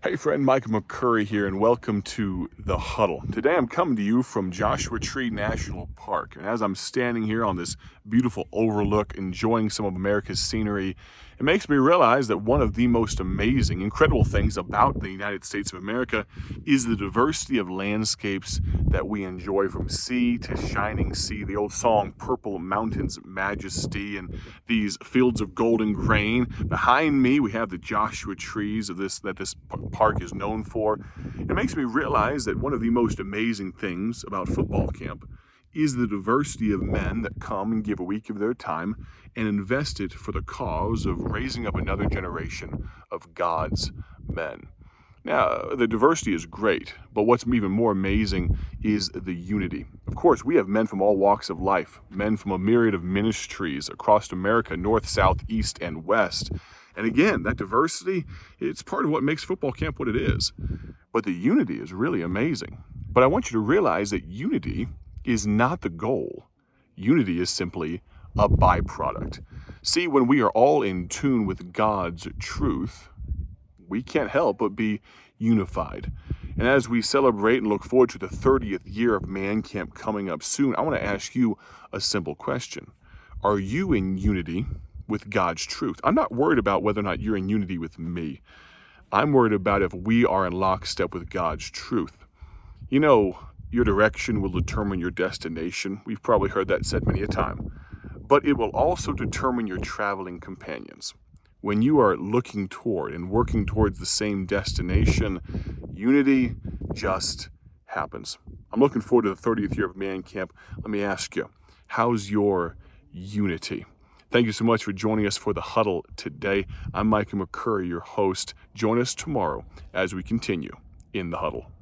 Hey, friend, Mike McCurry here, and welcome to The Huddle. Today I'm coming to you from Joshua Tree National Park. And as I'm standing here on this beautiful overlook, enjoying some of America's scenery, it makes me realize that one of the most amazing, incredible things about the United States of America is the diversity of landscapes that we enjoy from sea to shining sea. The old song, Purple Mountains Majesty, and these fields of golden grain. Behind me, we have the Joshua trees of this that this park is known for. It makes me realize that one of the most amazing things about football camp is the diversity of men that come and give a week of their time and invest it for the cause of raising up another generation of God's men. Now, the diversity is great, but what's even more amazing is the unity. Of course, we have men from all walks of life, men from a myriad of ministries across America, north, south, east, and west. And again, that diversity, it's part of what makes football camp what it is. But the unity is really amazing. But I want you to realize that unity is not the goal. Unity is simply a byproduct. See, when we are all in tune with God's truth, we can't help but be unified. And as we celebrate and look forward to the 30th year of Man Camp coming up soon, I want to ask you a simple question Are you in unity with God's truth? I'm not worried about whether or not you're in unity with me. I'm worried about if we are in lockstep with God's truth. You know, your direction will determine your destination. We've probably heard that said many a time. But it will also determine your traveling companions. When you are looking toward and working towards the same destination, unity just happens. I'm looking forward to the 30th year of Man Camp. Let me ask you, how's your unity? Thank you so much for joining us for the huddle today. I'm Michael McCurry, your host. Join us tomorrow as we continue in the huddle.